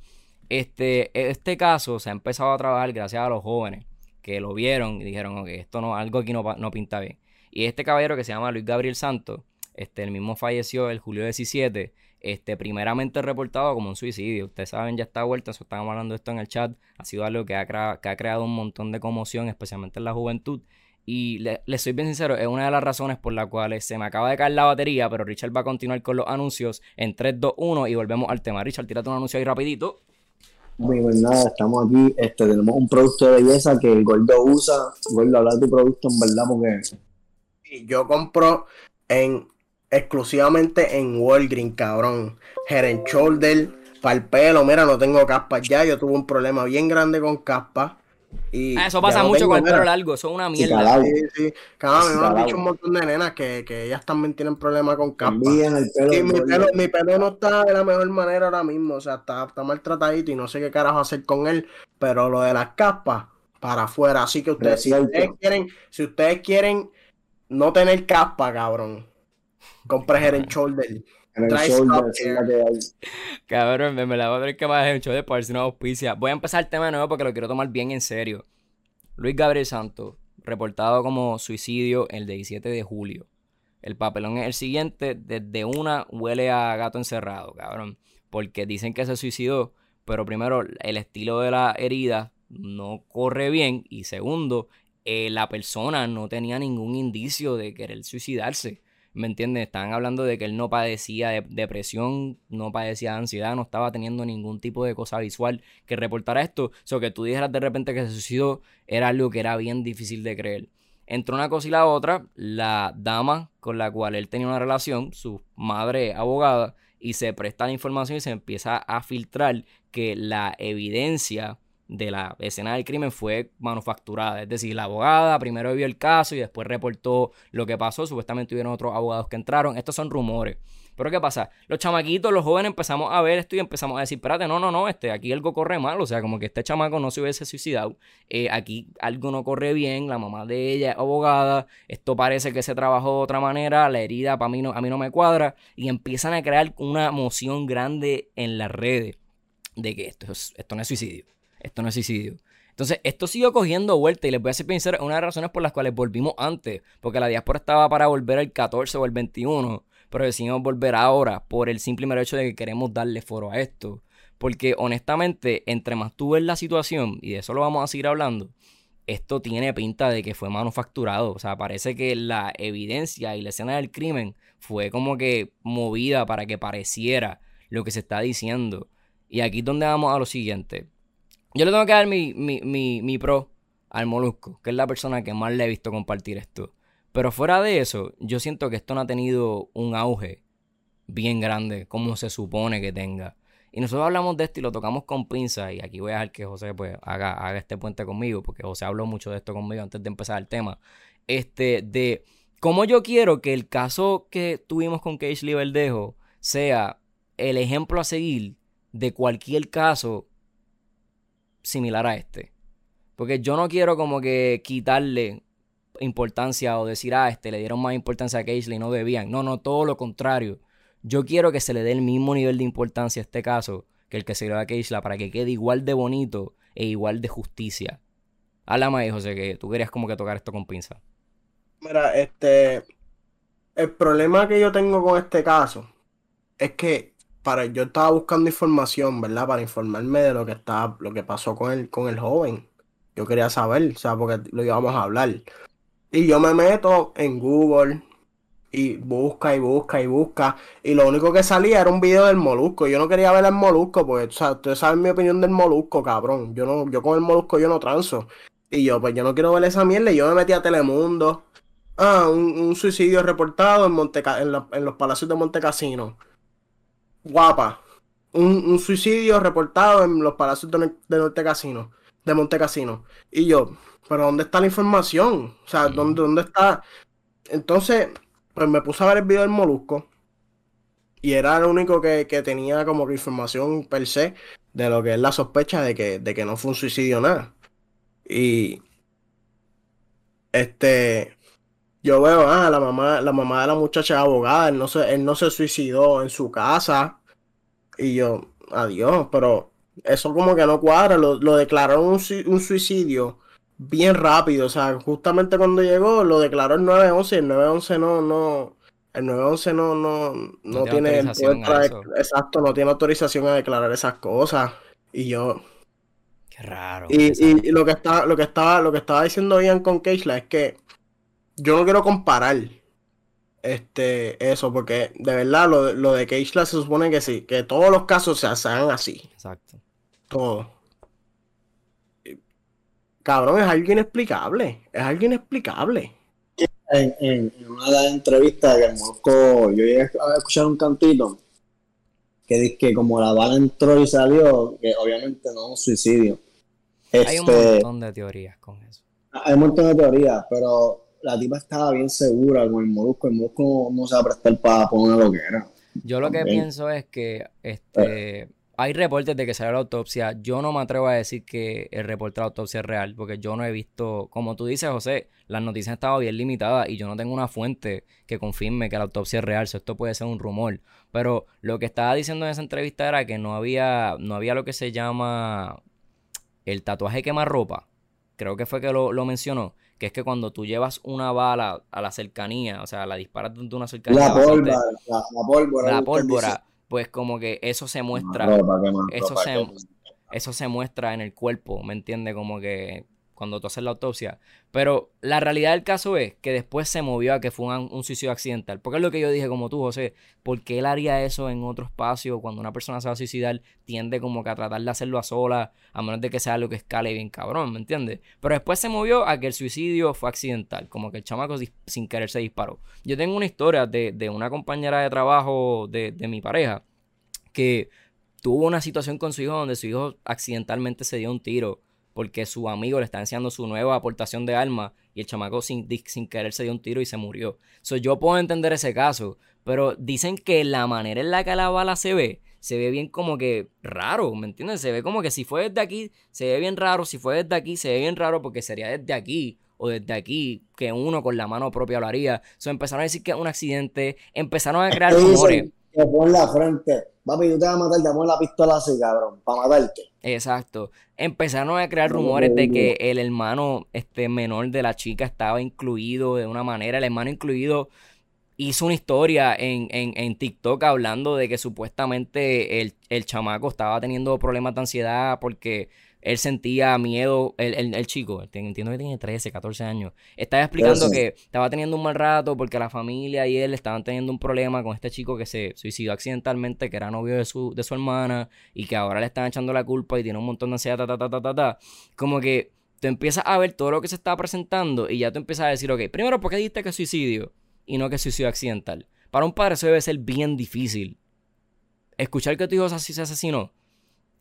Este, este caso se ha empezado a trabajar gracias a los jóvenes que lo vieron y dijeron, ok, esto no, algo aquí no, no pinta bien. Y este caballero que se llama Luis Gabriel Santos, este, el mismo falleció el julio 17, este, primeramente reportado como un suicidio. Ustedes saben, ya está vuelto, eso estábamos hablando de esto en el chat. Ha sido algo que ha, que ha creado un montón de conmoción, especialmente en la juventud. Y le, soy bien sincero, es una de las razones por las cuales se me acaba de caer la batería, pero Richard va a continuar con los anuncios en 3, 2, 1 y volvemos al tema. Richard, tírate un anuncio ahí rapidito. Muy bien, nada, estamos aquí, este, tenemos un producto de belleza que el gordo usa. Gordo, hablar de tu producto en verdad, porque... Yo compro en exclusivamente en Walgreens, cabrón. Head Shoulder, para el pelo, mira, no tengo caspas ya, yo tuve un problema bien grande con Ah, eso pasa mucho con el pelo largo, eso es una mierda. Sí, sí. Cada vez me han dicho un montón de nenas que, que ellas también tienen problemas con capas. y mi pelo, mi pelo no está de la mejor manera ahora mismo, o sea, está, está maltratadito y no sé qué carajo hacer con él, pero lo de las capas, para afuera. Así que ustedes, si ustedes quieren, si ustedes quieren no tener capa, cabrón, compre Head Shoulder. Cabrón, me, la voy a tener que bajar un show de para si no auspicia. Voy a empezar el tema de nuevo porque lo quiero tomar bien en serio. Luis Gabriel Santos, reportado como suicidio el 17 de julio. El papelón es el siguiente. Desde una huele a gato encerrado, cabrón. Porque dicen que se suicidó. Pero primero, el estilo de la herida no corre bien. Y segundo, eh, la persona no tenía ningún indicio de querer suicidarse. ¿Me entiendes? Estaban hablando de que él no padecía de depresión, no padecía de ansiedad, no estaba teniendo ningún tipo de cosa visual que reportara esto. O sea, que tú dijeras de repente que se suicidó era algo que era bien difícil de creer. Entre una cosa y la otra, la dama con la cual él tenía una relación, su madre abogada, y se presta la información y se empieza a filtrar que la evidencia de la escena del crimen fue manufacturada. Es decir, la abogada primero vio el caso y después reportó lo que pasó. Supuestamente hubieron otros abogados que entraron. Estos son rumores. Pero ¿qué pasa? Los chamaquitos, los jóvenes empezamos a ver esto y empezamos a decir, espérate, no, no, no, este, aquí algo corre mal. O sea, como que este chamaco no se hubiese suicidado. Eh, aquí algo no corre bien. La mamá de ella es abogada. Esto parece que se trabajó de otra manera. La herida para mí no, a mí no me cuadra. Y empiezan a crear una emoción grande en las redes de que esto, esto no es suicidio esto no es suicidio. Entonces, esto siguió cogiendo vuelta y les voy a hacer pensar una de las razones por las cuales volvimos antes, porque la diáspora estaba para volver el 14 o el 21, pero decidimos volver ahora por el simple mero hecho de que queremos darle foro a esto. Porque honestamente, entre más tú ves la situación, y de eso lo vamos a seguir hablando, esto tiene pinta de que fue manufacturado. O sea, parece que la evidencia y la escena del crimen fue como que movida para que pareciera lo que se está diciendo. Y aquí es donde vamos a lo siguiente. Yo le tengo que dar mi, mi, mi, mi pro al Molusco, que es la persona que más le he visto compartir esto. Pero fuera de eso, yo siento que esto no ha tenido un auge bien grande, como se supone que tenga. Y nosotros hablamos de esto y lo tocamos con pinza. Y aquí voy a dejar que José pues haga, haga este puente conmigo, porque José habló mucho de esto conmigo antes de empezar el tema. Este, de cómo yo quiero que el caso que tuvimos con Cage Verdejo sea el ejemplo a seguir de cualquier caso similar a este. Porque yo no quiero como que quitarle importancia o decir, ah, este le dieron más importancia a Cage y no debían. No, no, todo lo contrario. Yo quiero que se le dé el mismo nivel de importancia a este caso que el que se dio a Keishla para que quede igual de bonito e igual de justicia. Háblame ahí, José, que tú querías como que tocar esto con pinza. Mira, este. El problema que yo tengo con este caso es que para yo estaba buscando información, ¿verdad? Para informarme de lo que está, lo que pasó con el, con el joven. Yo quería saber, o sea, porque lo íbamos a hablar. Y yo me meto en Google, y busca y busca y busca. Y lo único que salía era un video del molusco. Yo no quería ver el molusco, porque o sea, ustedes saben mi opinión del molusco, cabrón. Yo no, yo con el molusco yo no transo. Y yo, pues yo no quiero ver esa mierda. Y yo me metí a Telemundo. Ah, un, suicidio reportado en, Monte, en, los palacios de Montecasino. Guapa. Un, suicidio reportado en los palacios de, de Norte Casino. De Montecasino. Y yo, pero ¿dónde está la información? O sea, ¿dónde, dónde está? Entonces, pues me puse a ver el video del molusco. Y era lo único que, tenía como que información per se de lo que es la sospecha de que, de que no fue un suicidio nada. Y este yo veo, ah, la mamá, la mamá de la muchacha es abogada, él no se, él no se suicidó en su casa. Y yo, adiós, pero eso como que no cuadra, lo, lo declararon un, un suicidio bien rápido. O sea, justamente cuando llegó lo declaró el 911 y el 911 no, no, el 911 no, no, no, tiene, exacto, no tiene autorización a declarar esas cosas. Y yo. Qué raro. Y, y, lo que está, lo que estaba, lo que estaba diciendo Ian con Keishla es que yo no quiero comparar este eso, porque de verdad lo, lo de Keishla se supone que sí, que todos los casos se hacen así. Exacto. Todo. Cabrón, es algo inexplicable. Es algo inexplicable. En, en, una de las entrevistas que yo llegué a escuchar un cantito que dice que como la bala entró y salió, que obviamente no es un suicidio. hay un este, montón de teorías con eso. Hay un montón de teorías, pero la tipa estaba bien segura con el molusco. El molusco no, se va a prestar para poner lo que era. Yo lo que pienso es que este hay reportes de que salió la autopsia. Yo no me atrevo a decir que el reporte de la autopsia es real, porque yo no he visto, como tú dices, José, las noticias estaban bien limitadas y yo no tengo una fuente que confirme que la autopsia es real. esto puede ser un rumor. Pero lo que estaba diciendo en esa entrevista era que no había, no había lo que se llama el tatuaje quemarropa. Creo que fue que lo, mencionó. Que es que cuando tú llevas una bala a la cercanía, o sea, la disparas de una cercanía. La pólvora, la, pólvora. La pólvora pues como que eso se muestra, eso, se, eso se muestra en el cuerpo, ¿me entiendes? Como que cuando tú haces la autopsia. Pero la realidad del caso es que después se movió a que fue un, suicidio accidental. Porque es lo que yo dije, como tú, José, ¿por qué él haría eso en otro espacio? Cuando una persona se va a suicidar, tiende como que a tratar de hacerlo a sola, a menos de que sea algo que escale bien cabrón, ¿me entiendes? Pero después se movió a que el suicidio fue accidental, como que el chamaco sin querer se disparó. Yo tengo una historia de, de una compañera de trabajo de, de mi pareja que tuvo una situación con su hijo donde su hijo accidentalmente se dio un tiro porque su amigo le está enseñando su nueva aportación de arma y el chamaco sin, sin querer se dio un tiro y se murió. So, yo puedo entender ese caso, pero dicen que la manera en la que la bala se ve, se ve bien como que raro, ¿me entiendes? Se ve como que si fue desde aquí, se ve bien raro, si fue desde aquí, se ve bien raro porque sería desde aquí o desde aquí que uno con la mano propia lo haría. So, empezaron a decir que es un accidente, empezaron a crear rumores. Que pon la frente. Papi, tú te vas a matar, te pones la pistola así, cabrón, para matarte. Exacto. Empezaron a crear rumores de que el hermano este, menor de la chica estaba incluido de una manera. El hermano incluido hizo una historia en, en, en TikTok hablando de que supuestamente el, el chamaco estaba teniendo problemas de ansiedad porque él sentía miedo, el, el, chico, entiendo que tiene 13, 14 años, estaba explicando que estaba teniendo un mal rato porque la familia y él estaban teniendo un problema con este chico que se suicidó accidentalmente, que era novio de su, de su hermana y que ahora le están echando la culpa y tiene un montón de ansiedad, ta, ta, ta, ta, ta, ta. Como que tú empiezas a ver todo lo que se está presentando y ya tú empiezas a decir, ok, primero, ¿por qué dijiste que es suicidio y no que es suicidio accidental? Para un padre eso debe ser bien difícil. Escuchar que tu hijo se asesinó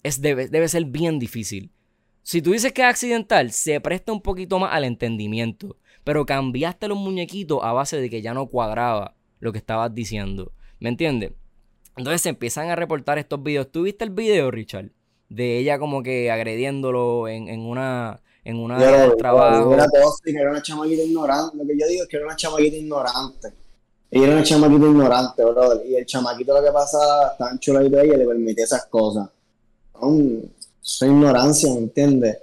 es, debe, debe ser bien difícil. Si tú dices que es accidental, se presta un poquito más al entendimiento. Pero cambiaste los muñequitos a base de que ya no cuadraba lo que estabas diciendo. ¿Me entiendes? Entonces se empiezan a reportar estos videos. ¿Tú viste el video, Richard? De ella como que agrediéndolo en, en una en una del trabajo. Era tóxica, era una chamaquita ignorante. Lo que yo digo es que era una chamaquita ignorante. Ella era una chamaquita ignorante, brother. Y el chamaquito lo que pasa, tan chuladito de ella, le permite esas cosas. Es ignorancia, ¿me entiendes?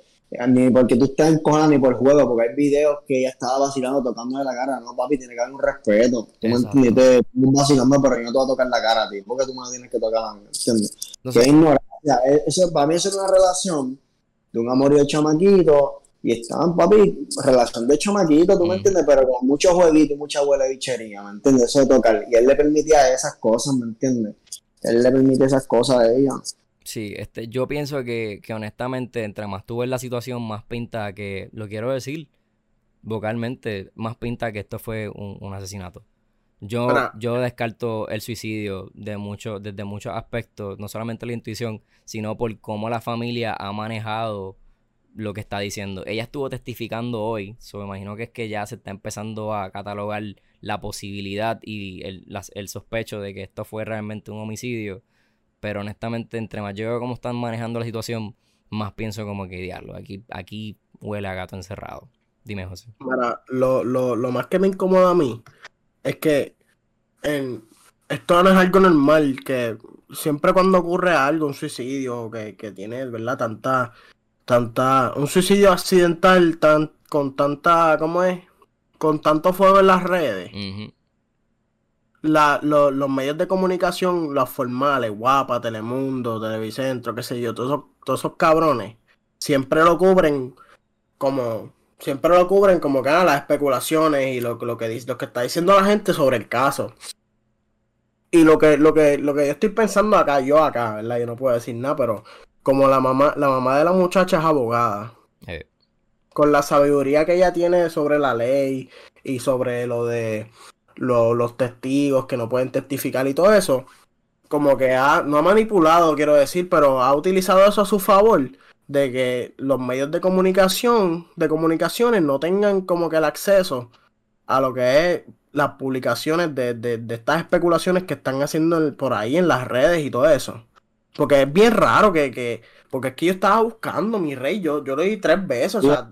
Ni porque tú estás encojonado ni por juego, porque hay videos que ella estaba vacilando tocándole la cara. No, papi, tiene que haber un respeto. Tú me entiendes, tú vacilando, pero yo no te voy a tocar la cara a ti, porque tú me la tienes que tocar, ¿me entiendes? que es ignorancia. E, eso, para mí eso es una relación de un amor de chamaquito. Y estaban, papi, relación de chamaquito, tú me entiendes, pero con mucho jueguito y mucha huele bichería, ¿me entiendes? Eso de tocar. Y él le permitía esas cosas, ¿me entiendes? Él le permite esas cosas a ella. Sí, este, yo pienso que, que honestamente, entre más tú ves la situación, más pinta que, lo quiero decir vocalmente, más pinta que esto fue un, asesinato. Yo, yo descarto el suicidio de mucho, desde muchos aspectos, no solamente la intuición, sino por cómo la familia ha manejado lo que está diciendo. Ella estuvo testificando hoy, so me imagino que es que ya se está empezando a catalogar la posibilidad y el, el sospecho de que esto fue realmente un homicidio pero honestamente, entre más yo veo cómo están manejando la situación, más pienso como que diablo. Aquí, aquí huele a gato encerrado. Dime, José. lo, lo, lo más que me incomoda a mí es que en, esto no es algo normal, que siempre cuando ocurre algo, un suicidio que, que tiene, ¿verdad? Tanta, tanta, un suicidio accidental tan, con tanta, ¿cómo es? Con tanto fuego en las redes la, los medios de comunicación, los formales, Guapa, Telemundo, Televicentro, qué sé yo, todos esos, todos esos cabrones, siempre lo cubren como, siempre lo cubren como que ah, las especulaciones y lo, lo, que dice, lo que está diciendo la gente sobre el caso. Y lo que, lo que, lo que yo estoy pensando acá, yo acá, ¿verdad? Yo no puedo decir nada, pero como la mamá, la mamá de la muchacha es abogada. Eh. Con la sabiduría que ella tiene sobre la ley y sobre lo de los testigos que no pueden testificar y todo eso, como que ha, no ha manipulado, quiero decir, pero ha utilizado eso a su favor, de que los medios de comunicación, de comunicaciones, no tengan como que el acceso a lo que es las publicaciones de, de, estas especulaciones que están haciendo por ahí en las redes y todo eso. Porque es bien raro que, que porque es que yo estaba buscando mi rey, yo, yo lo di tres veces, o sea,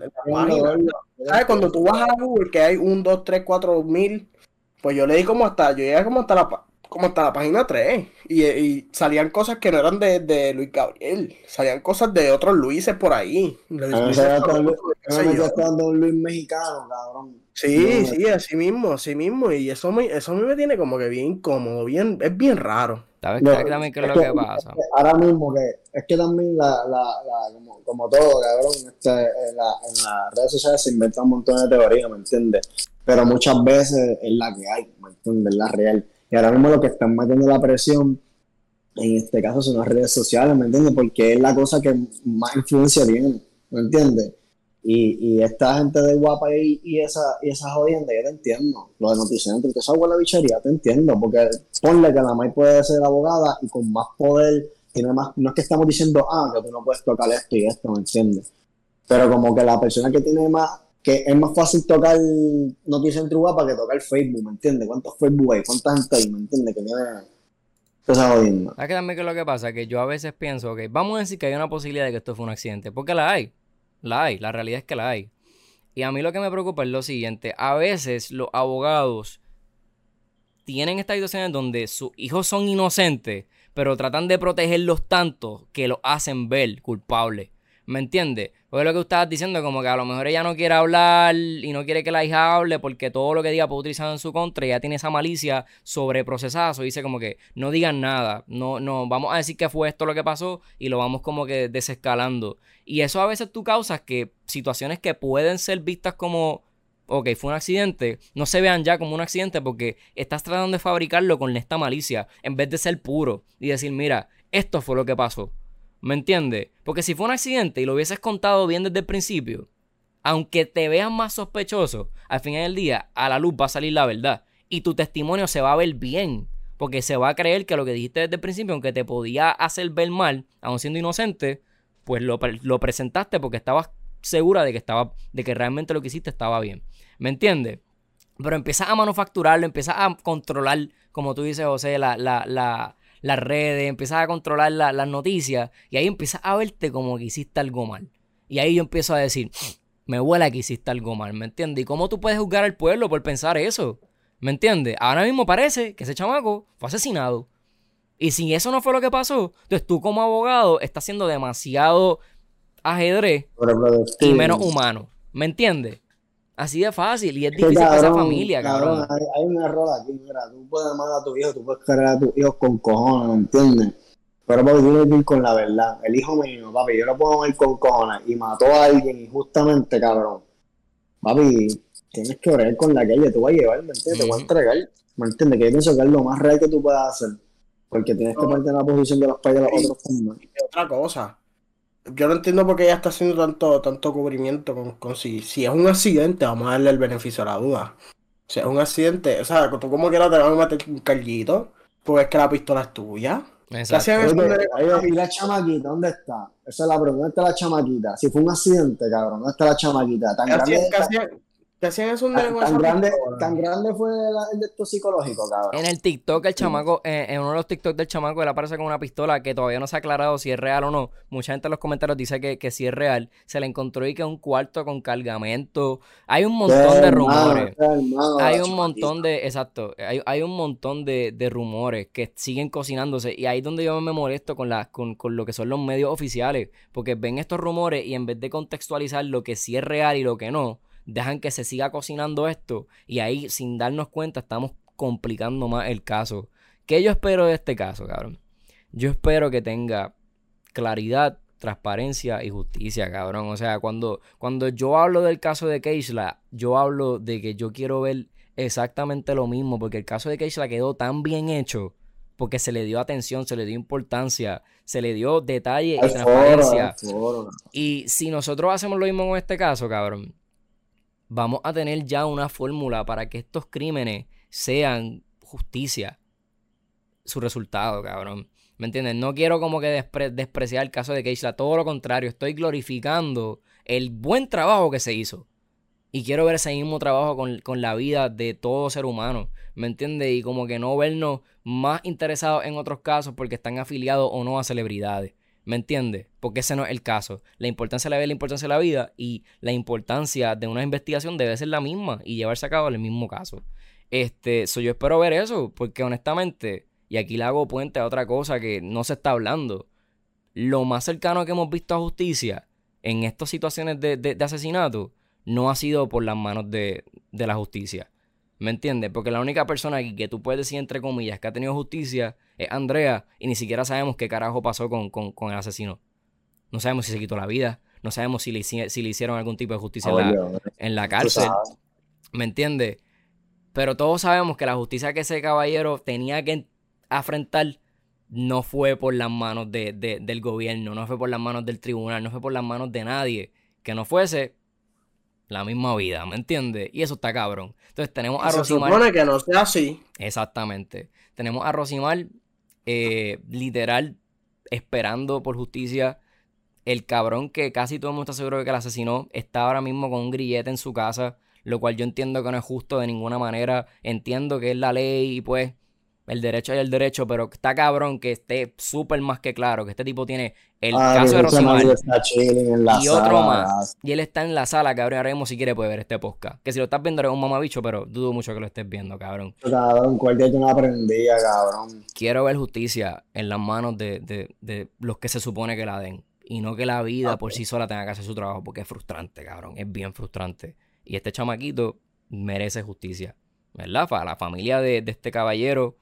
¿sabes? Cuando tú vas a Google que hay un, dos, tres, cuatro mil pues yo leí como hasta, yo llegué como hasta la, como hasta la página 3 y, salían cosas que no eran de, de, Luis Gabriel, salían cosas de otros Luises por ahí. Luis, Luis mexicano, cabrón. Sí, sí, así mismo, así mismo. Y eso, me, eso me tiene como que bien incómodo, bien, es bien raro. ¿Sabes también qué es, lo que, pasa? ahora mismo que es que también la, la, la como, como, todo, cabrón, este, en, la, en las redes sociales se inventan un montón de teorías, ¿me entiendes? pero muchas veces es la que hay, ¿me entiendes? La real. Y ahora mismo lo que están metiendo la presión, en este caso son las redes sociales, ¿me entiendes? Porque es la cosa que más influencia tiene, ¿me entiendes? Y, y esta gente de guapa y, y esa, y esa jodienda, yo te entiendo. Lo de Noticentro, esa la bichería, te entiendo. Porque ponle que la May puede ser abogada y con más poder, tiene más. No es que estamos diciendo, ah, que tú no puedes tocar esto y esto, ¿me entiendes? Pero como que la persona que tiene más que es más fácil tocar Noticias en Guapa que tocar Facebook, ¿me entiendes? ¿Cuántos Facebook hay? ¿Cuánta gente hay? ¿Me entiendes? Que tiene esa jodiendo. ¿Sabes que también que lo que pasa? Que yo a veces pienso, ok, vamos a decir que hay una posibilidad de que esto fue un accidente, porque la hay, la hay, la realidad es que la hay. Y a mí lo que me preocupa es lo siguiente, a veces los abogados tienen estas situaciones donde sus hijos son inocentes, pero tratan de protegerlos tanto que los hacen ver culpables. ¿Me entiendes? Porque lo que estabas diciendo, como que a lo mejor ella no quiere hablar y no quiere que la hija hable porque todo lo que diga puede utilizar en su contra ella tiene esa malicia sobre procesazo. Dice como que no digan nada, no, no, vamos a decir que fue esto lo que pasó y lo vamos como que desescalando. Y eso a veces tú causas que situaciones que pueden ser vistas como ok, fue un accidente, no se vean ya como un accidente porque estás tratando de fabricarlo con esta malicia en vez de ser puro y decir, mira, esto fue lo que pasó. ¿Me entiendes? Porque si fue un accidente y lo hubieses contado bien desde el principio, aunque te vean más sospechoso, al final del día a la luz va a salir la verdad. Y tu testimonio se va a ver bien. Porque se va a creer que lo que dijiste desde el principio, aunque te podía hacer ver mal, aun siendo inocente, pues lo, lo presentaste porque estabas segura de que, estaba, de que realmente lo que hiciste estaba bien. ¿Me entiendes? Pero empiezas a manufacturarlo, empiezas a controlar, como tú dices, José, la, la, la, las redes, empiezas a controlar las noticias y ahí empiezas a verte como que hiciste algo mal. Y ahí yo empiezo a decir, me huele que hiciste algo mal, ¿me entiendes? ¿Y cómo tú puedes juzgar al pueblo por pensar eso? ¿Me entiendes? Ahora mismo parece que ese chamaco fue asesinado. Y si eso no fue lo que pasó, entonces tú como abogado estás siendo demasiado ajedrez y menos humano. ¿Me entiendes? Así de fácil. Y es difícil para esa familia, cabrón. hay, un error aquí, mira. Tú puedes amar a tu hijo, tú puedes querer a tus hijos con cojones, ¿me entiendes? Pero papi, tienes que ir con la verdad. El hijo mío, papi, yo lo puedo amar con cojones y mató a alguien injustamente, cabrón. Papi, tienes que orar con la calle, tú vas a llevar, ¿me entiendes? Te voy a entregar, ¿me entiendes? Que yo pienso que es lo más real que tú puedas hacer. Porque tienes que ponerte en la posición de los padres de los otros también. Otra cosa, yo no entiendo por qué ella está haciendo tanto, tanto cubrimiento con, si, si es un accidente, vamos a darle el beneficio a la duda. Si es un accidente, o sea, tú como quieras te vas a meter un carguito, pues es que la pistola es tuya. Exacto. ¿Y la chamaquita dónde está? Esa es la pregunta. ¿Dónde está la chamaquita? Si fue un accidente, cabrón, ¿dónde está la chamaquita? Tan grande, tan, grande, tan grande fue el de esto psicológico, cabrón. En el TikTok, el chamaco, eh, en uno de los TikTok del chamaco, él aparece con una pistola que todavía no se ha aclarado si es real o no. Mucha gente en los comentarios dice que, que sí es real. Se le encontró y que es un cuarto con cargamento. Hay un montón de rumores. hay un montón de, exacto, hay, hay un montón de, de, rumores que siguen cocinándose. Y ahí es donde yo me molesto con, la, con, con lo que son los medios oficiales. Porque ven estos rumores y en vez de contextualizar lo que sí es real y lo que no dejan que se siga cocinando esto y ahí sin darnos cuenta estamos complicando más el caso. ¿Qué yo espero de este caso, cabrón? Yo espero que tenga claridad, transparencia y justicia, cabrón. O sea, cuando, cuando yo hablo del caso de Keishla, yo hablo de que yo quiero ver exactamente lo mismo, porque el caso de Keishla quedó tan bien hecho, porque se le dio atención, se le dio importancia, se le dio detalle y transparencia. Y si nosotros hacemos lo mismo en este caso, cabrón, vamos a tener ya una fórmula para que estos crímenes sean justicia. Su resultado, cabrón. ¿Me entiendes? No quiero como que despreciar el caso de Keishla. Todo lo contrario, estoy glorificando el buen trabajo que se hizo. Y quiero ver ese mismo trabajo con, con la vida de todo ser humano. ¿Me entiendes? Y como que no vernos más interesados en otros casos porque están afiliados o no a celebridades. ¿Me entiendes? Porque ese no es el caso. La importancia de la vida es la importancia de la vida y la importancia de una investigación debe ser la misma y llevarse a cabo el mismo caso. Este, yo espero ver eso, porque honestamente, y aquí le hago puente a otra cosa que no se está hablando. Lo más cercano que hemos visto a justicia en estas situaciones de, de, asesinato no ha sido por las manos de, de la justicia. ¿Me entiendes? Porque la única persona aquí que tú puedes decir, entre comillas, que ha tenido justicia es Andrea y ni siquiera sabemos qué carajo pasó con, el asesino. No sabemos si se quitó la vida, no sabemos si le, si le hicieron algún tipo de justicia en, la, cárcel. ¿Me entiendes? Pero todos sabemos que la justicia que ese caballero tenía que afrontar no fue por las manos de, del gobierno, no fue por las manos del tribunal, no fue por las manos de nadie. Que no fuese la misma vida, ¿me entiendes? Y eso está cabrón. Entonces tenemos a Rosimar. Se supone que no sea así. Exactamente. Tenemos a Rosimar, eh, literal, esperando por justicia. El cabrón que casi todo el mundo está seguro de que la asesinó está ahora mismo con un grillete en su casa, lo cual yo entiendo que no es justo de ninguna manera. Entiendo que es la ley y pues el derecho y el derecho, pero está cabrón que esté súper más que claro que este tipo tiene el ah, caso de Rosimar y otro más. Y él está en la sala, cabrón. Ahora mismo si quiere puede ver este podcast. Que si lo estás viendo eres un mamabicho, pero dudo mucho que lo estés viendo, cabrón. Cabrón, día yo no aprendía, cabrón. Quiero ver justicia en las manos de, de, de, los que se supone que la den. Y no que la vida ah, por pues. sí sola tenga que hacer su trabajo, porque es frustrante, cabrón. Es bien frustrante. Y este chamaquito merece justicia, ¿verdad? Para la familia de, de este caballero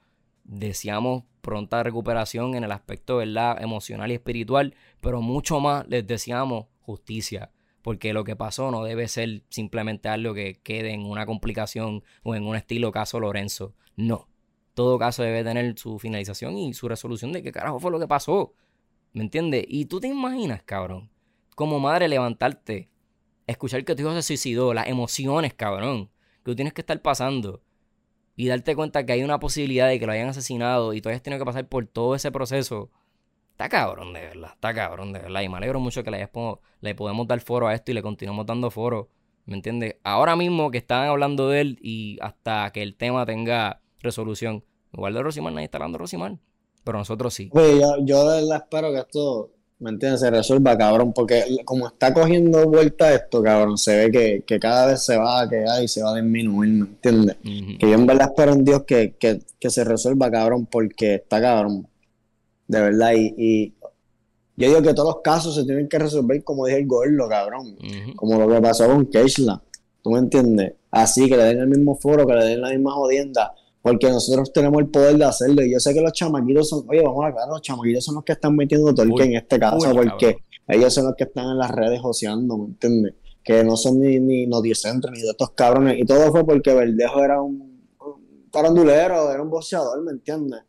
deseamos pronta recuperación en el aspecto ¿verdad? emocional y espiritual, pero mucho más les deseamos justicia, porque lo que pasó no debe ser simplemente algo que quede en una complicación o en un estilo caso Lorenzo. No. Todo caso debe tener su finalización y su resolución de qué carajo fue lo que pasó. ¿Me entiendes? Y tú te imaginas, cabrón, como madre levantarte, escuchar que tu hijo se suicidó, las emociones, cabrón, que tú tienes que estar pasando y darte cuenta que hay una posibilidad de que lo hayan asesinado y tú hayas tenido que pasar por todo ese proceso, está cabrón de verdad, está cabrón de verdad. Y me alegro mucho que le, le podemos dar foro a esto y le continuamos dando foro, ¿me entiendes? Ahora mismo que están hablando de él y hasta que el tema tenga resolución. Igual de Rosimar, nadie está hablando de Rosimar, pero nosotros sí. yo, yo de verdad espero que esto ¿me entiendes? Se resuelva, cabrón, porque como está cogiendo vuelta esto, cabrón, se ve que, cada vez se va a quedar y se va a disminuir, ¿me entiendes? Que yo en verdad espero en Dios que, se resuelva, cabrón, porque está cabrón, de verdad, y, yo digo que todos los casos se tienen que resolver como dije el gordo, cabrón, como lo que pasó con Keishla, ¿tú me entiendes? Así, que le den el mismo foro, que le den la misma jodienda, porque nosotros tenemos el poder de hacerlo. Y yo sé que los chamaquitos son, oye, vamos a aclarar, los chamaquitos son los que están metiendo torque en este caso, porque ellos son los que están en las redes joseando, ¿me entiendes? Que no son ni, ni ni de estos cabrones. Y todo fue porque Verdejo era un, un parandulero, era un boxeador, ¿me entiendes?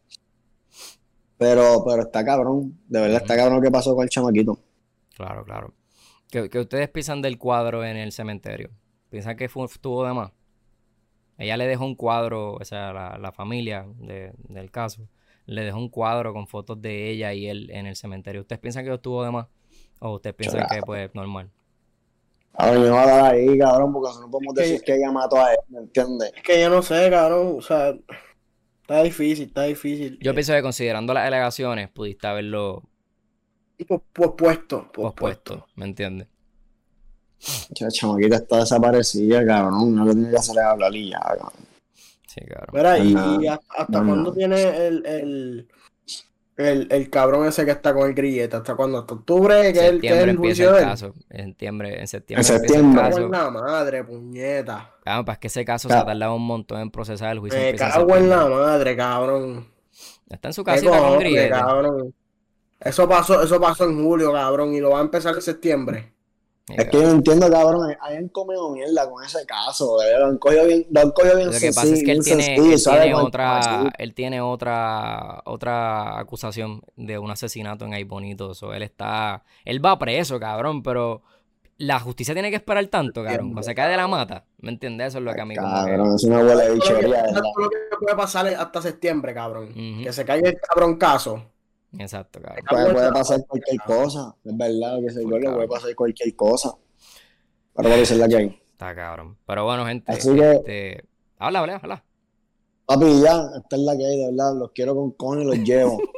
Pero, pero está cabrón, de verdad está cabrón lo que pasó con el chamaquito. Claro, claro. ¿Qué, ustedes piensan del cuadro en el cementerio? ¿Piensan que fue, estuvo de más? Ella le dejó un cuadro, o sea, la, familia del caso, le dejó un cuadro con fotos de ella y él en el cementerio. ¿Ustedes piensan que estuvo de más? ¿O ustedes piensan que, pues, normal? Ahora me va a dar ahí, cabrón, porque no podemos decir que, ella mató a él, ¿me entiendes? Es que yo no sé, cabrón, o sea, está difícil, está difícil. Yo pienso que considerando las alegaciones, pudiste haberlo... Pospuesto. Pospuesto, ¿me entiendes? La chamaquita está desaparecida, cabrón. No le tiene que hacer hablar y ya, cabrón. Sí, cabrón. Mira, y, hasta cuándo tiene el, el, el, el, cabrón ese que está con el grillete? ¿Hasta cuándo? ¿Hasta octubre? Que el, que el empieza el caso. En septiembre, en septiembre. En septiembre. En la madre, puñeta. Claro, para que ese caso se ha tardado un montón en procesar el juicio. Me cago en la madre, cabrón. Está en su casita con grillete. Cabrón. Eso pasó, eso pasó en julio, cabrón, y lo va a empezar en septiembre. Es que yo entiendo, cabrón, hayan comido mierda con ese caso, lo han cogido bien, lo han cogido bien Lo que pasa es que él tiene, él tiene otra, él tiene otra, otra acusación de un asesinato en ahí bonito, eso, él está, él va preso, cabrón, pero la justicia tiene que esperar tanto, cabrón, cuando se cae de la mata, ¿me entiendes? Eso es lo que a mí Cabrón, es una buena bichería. Eso es lo que puede pasar hasta septiembre, cabrón, que se caiga el cabrón caso Exacto, cabrón. Puede, pasar cualquier cosa, es verdad, que se le puede pasar cualquier cosa. Para parecer la que hay. Está cabrón. Pero bueno, gente. Así que. Este... Habla, habla, habla. Papi, ya, esta es la que hay, de verdad. Los quiero con con y los llevo.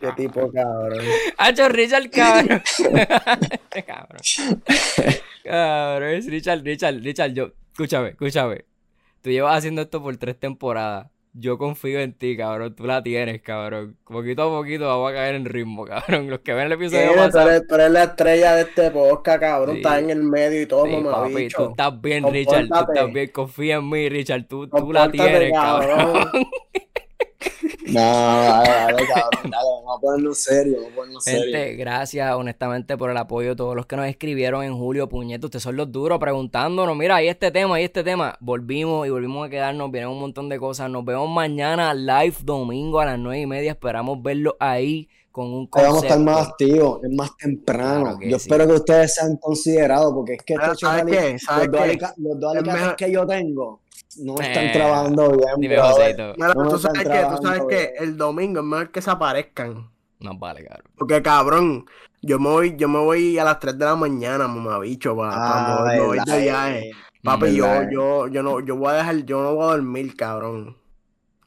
Qué tipo cabrón. Hacho Richard, cabrón. cabrón. Cabrón, es Richard, Richard, Richard, yo. Escúchame, escúchame. Tú llevas haciendo esto por tres temporadas yo confío en ti, cabrón. Tú la tienes, cabrón. Poquito a poquito vamos a caer en ritmo, cabrón. Los que ven el episodio de tú, eres, tú eres la estrella de este podcast, cabrón. Estás en el medio y todo, sí, papi, Tú estás bien, Richard. Tú estás bien. Confía en mí, Richard. Tú, tú la tienes, cabrón. No, dale, dale, cabrón, dale, vamos a ponerlo serio, vamos a ponerlo serio. Gente, gracias honestamente por el apoyo de todos los que nos escribieron en julio, puñetos, ustedes son los duros preguntándonos, mira, ahí este tema, ahí este tema, volvimos y volvimos a quedarnos, vienen un montón de cosas, nos vemos mañana live domingo a las nueve y media, esperamos verlo ahí con un concepto. Vamos a estar más activos, es más temprano. yo espero que ustedes sean considerados, porque es que este ¿Sabes qué? ¿Sabes los dos que yo tengo no están trabajando bien. Mira, tú sabes que, tú sabes que el domingo es mejor que se aparezcan. No vale, cabrón. Porque cabrón, yo me voy, yo me voy a las 3 de la mañana, mamabicho, para ah, pa, no, de viaje. Papi, yo, yo, yo no, yo voy a dejar, yo no voy a dormir, cabrón.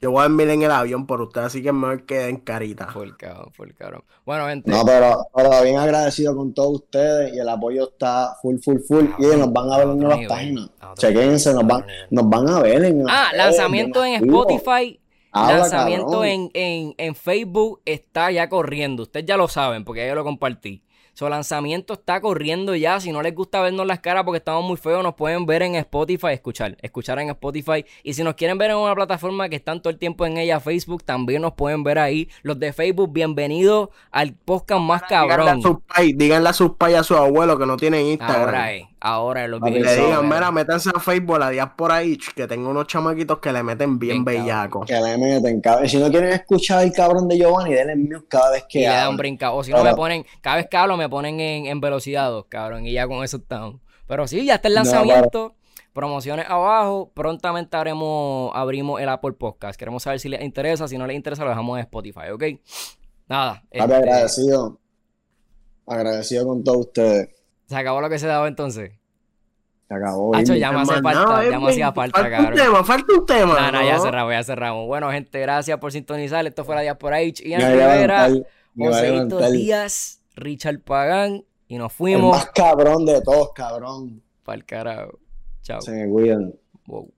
Yo voy a dormir en el avión por usted, así que me quedé en carita. Full cabrón, full cabrón. Bueno, gente. No, pero, pero, bien agradecido con todos ustedes y el apoyo está full, full, full. y nos van a ver en las páginas. Chequense, nos van, nos van a ver en Ah, lanzamiento en Spotify. lanzamiento en, en, en Facebook está ya corriendo. Ustedes ya lo saben porque ya yo lo compartí. Su lanzamiento está corriendo ya. Si no les gusta vernos las caras porque estamos muy feos, nos pueden ver en Spotify, escuchar, escuchar en Spotify. Y si nos quieren ver en una plataforma que están todo el tiempo en ella, Facebook, también nos pueden ver ahí. Los de Facebook, bienvenidos al podcast más cabrón. Díganle a sus pais, a sus abuelos que no tienen Instagram. Ahora es. Ahora los videos. Le digan, mira, métanse a Facebook, la diáspora ahí, que tengo unos chamaquitos que le meten bien, bellacos. Que le meten, cabrón. Si no quieren escuchar el cabrón de Giovanni, denle mío cada vez que. Y le dan brincado. O si no me ponen, cada vez que hablo me ponen en, en velocidad cabrón. Y ya con eso están. Pero sí, ya está el lanzamiento. promociones abajo. Prontamente abrimos el Apple Podcast. Queremos saber si les interesa. Si no les interesa, lo dejamos en Spotify, ¿ok? Nada. Este... agradecido. Agradecido con todos ustedes. ¿Se acabó lo que se daba entonces? Se acabó. Hacho, ya me hace falta, ya me hacía falta, falta un tema, falta un tema. No, no, ya cerramos, ya cerramos. Bueno, gente, gracias por sintonizar. Esto fue la Diaspora H. Ian Rivera, Joséito Díaz, Richard Pagán. Y nos fuimos. El más cabrón de todos, cabrón. Para el carajo. Chao. Se me cuidan. Wow.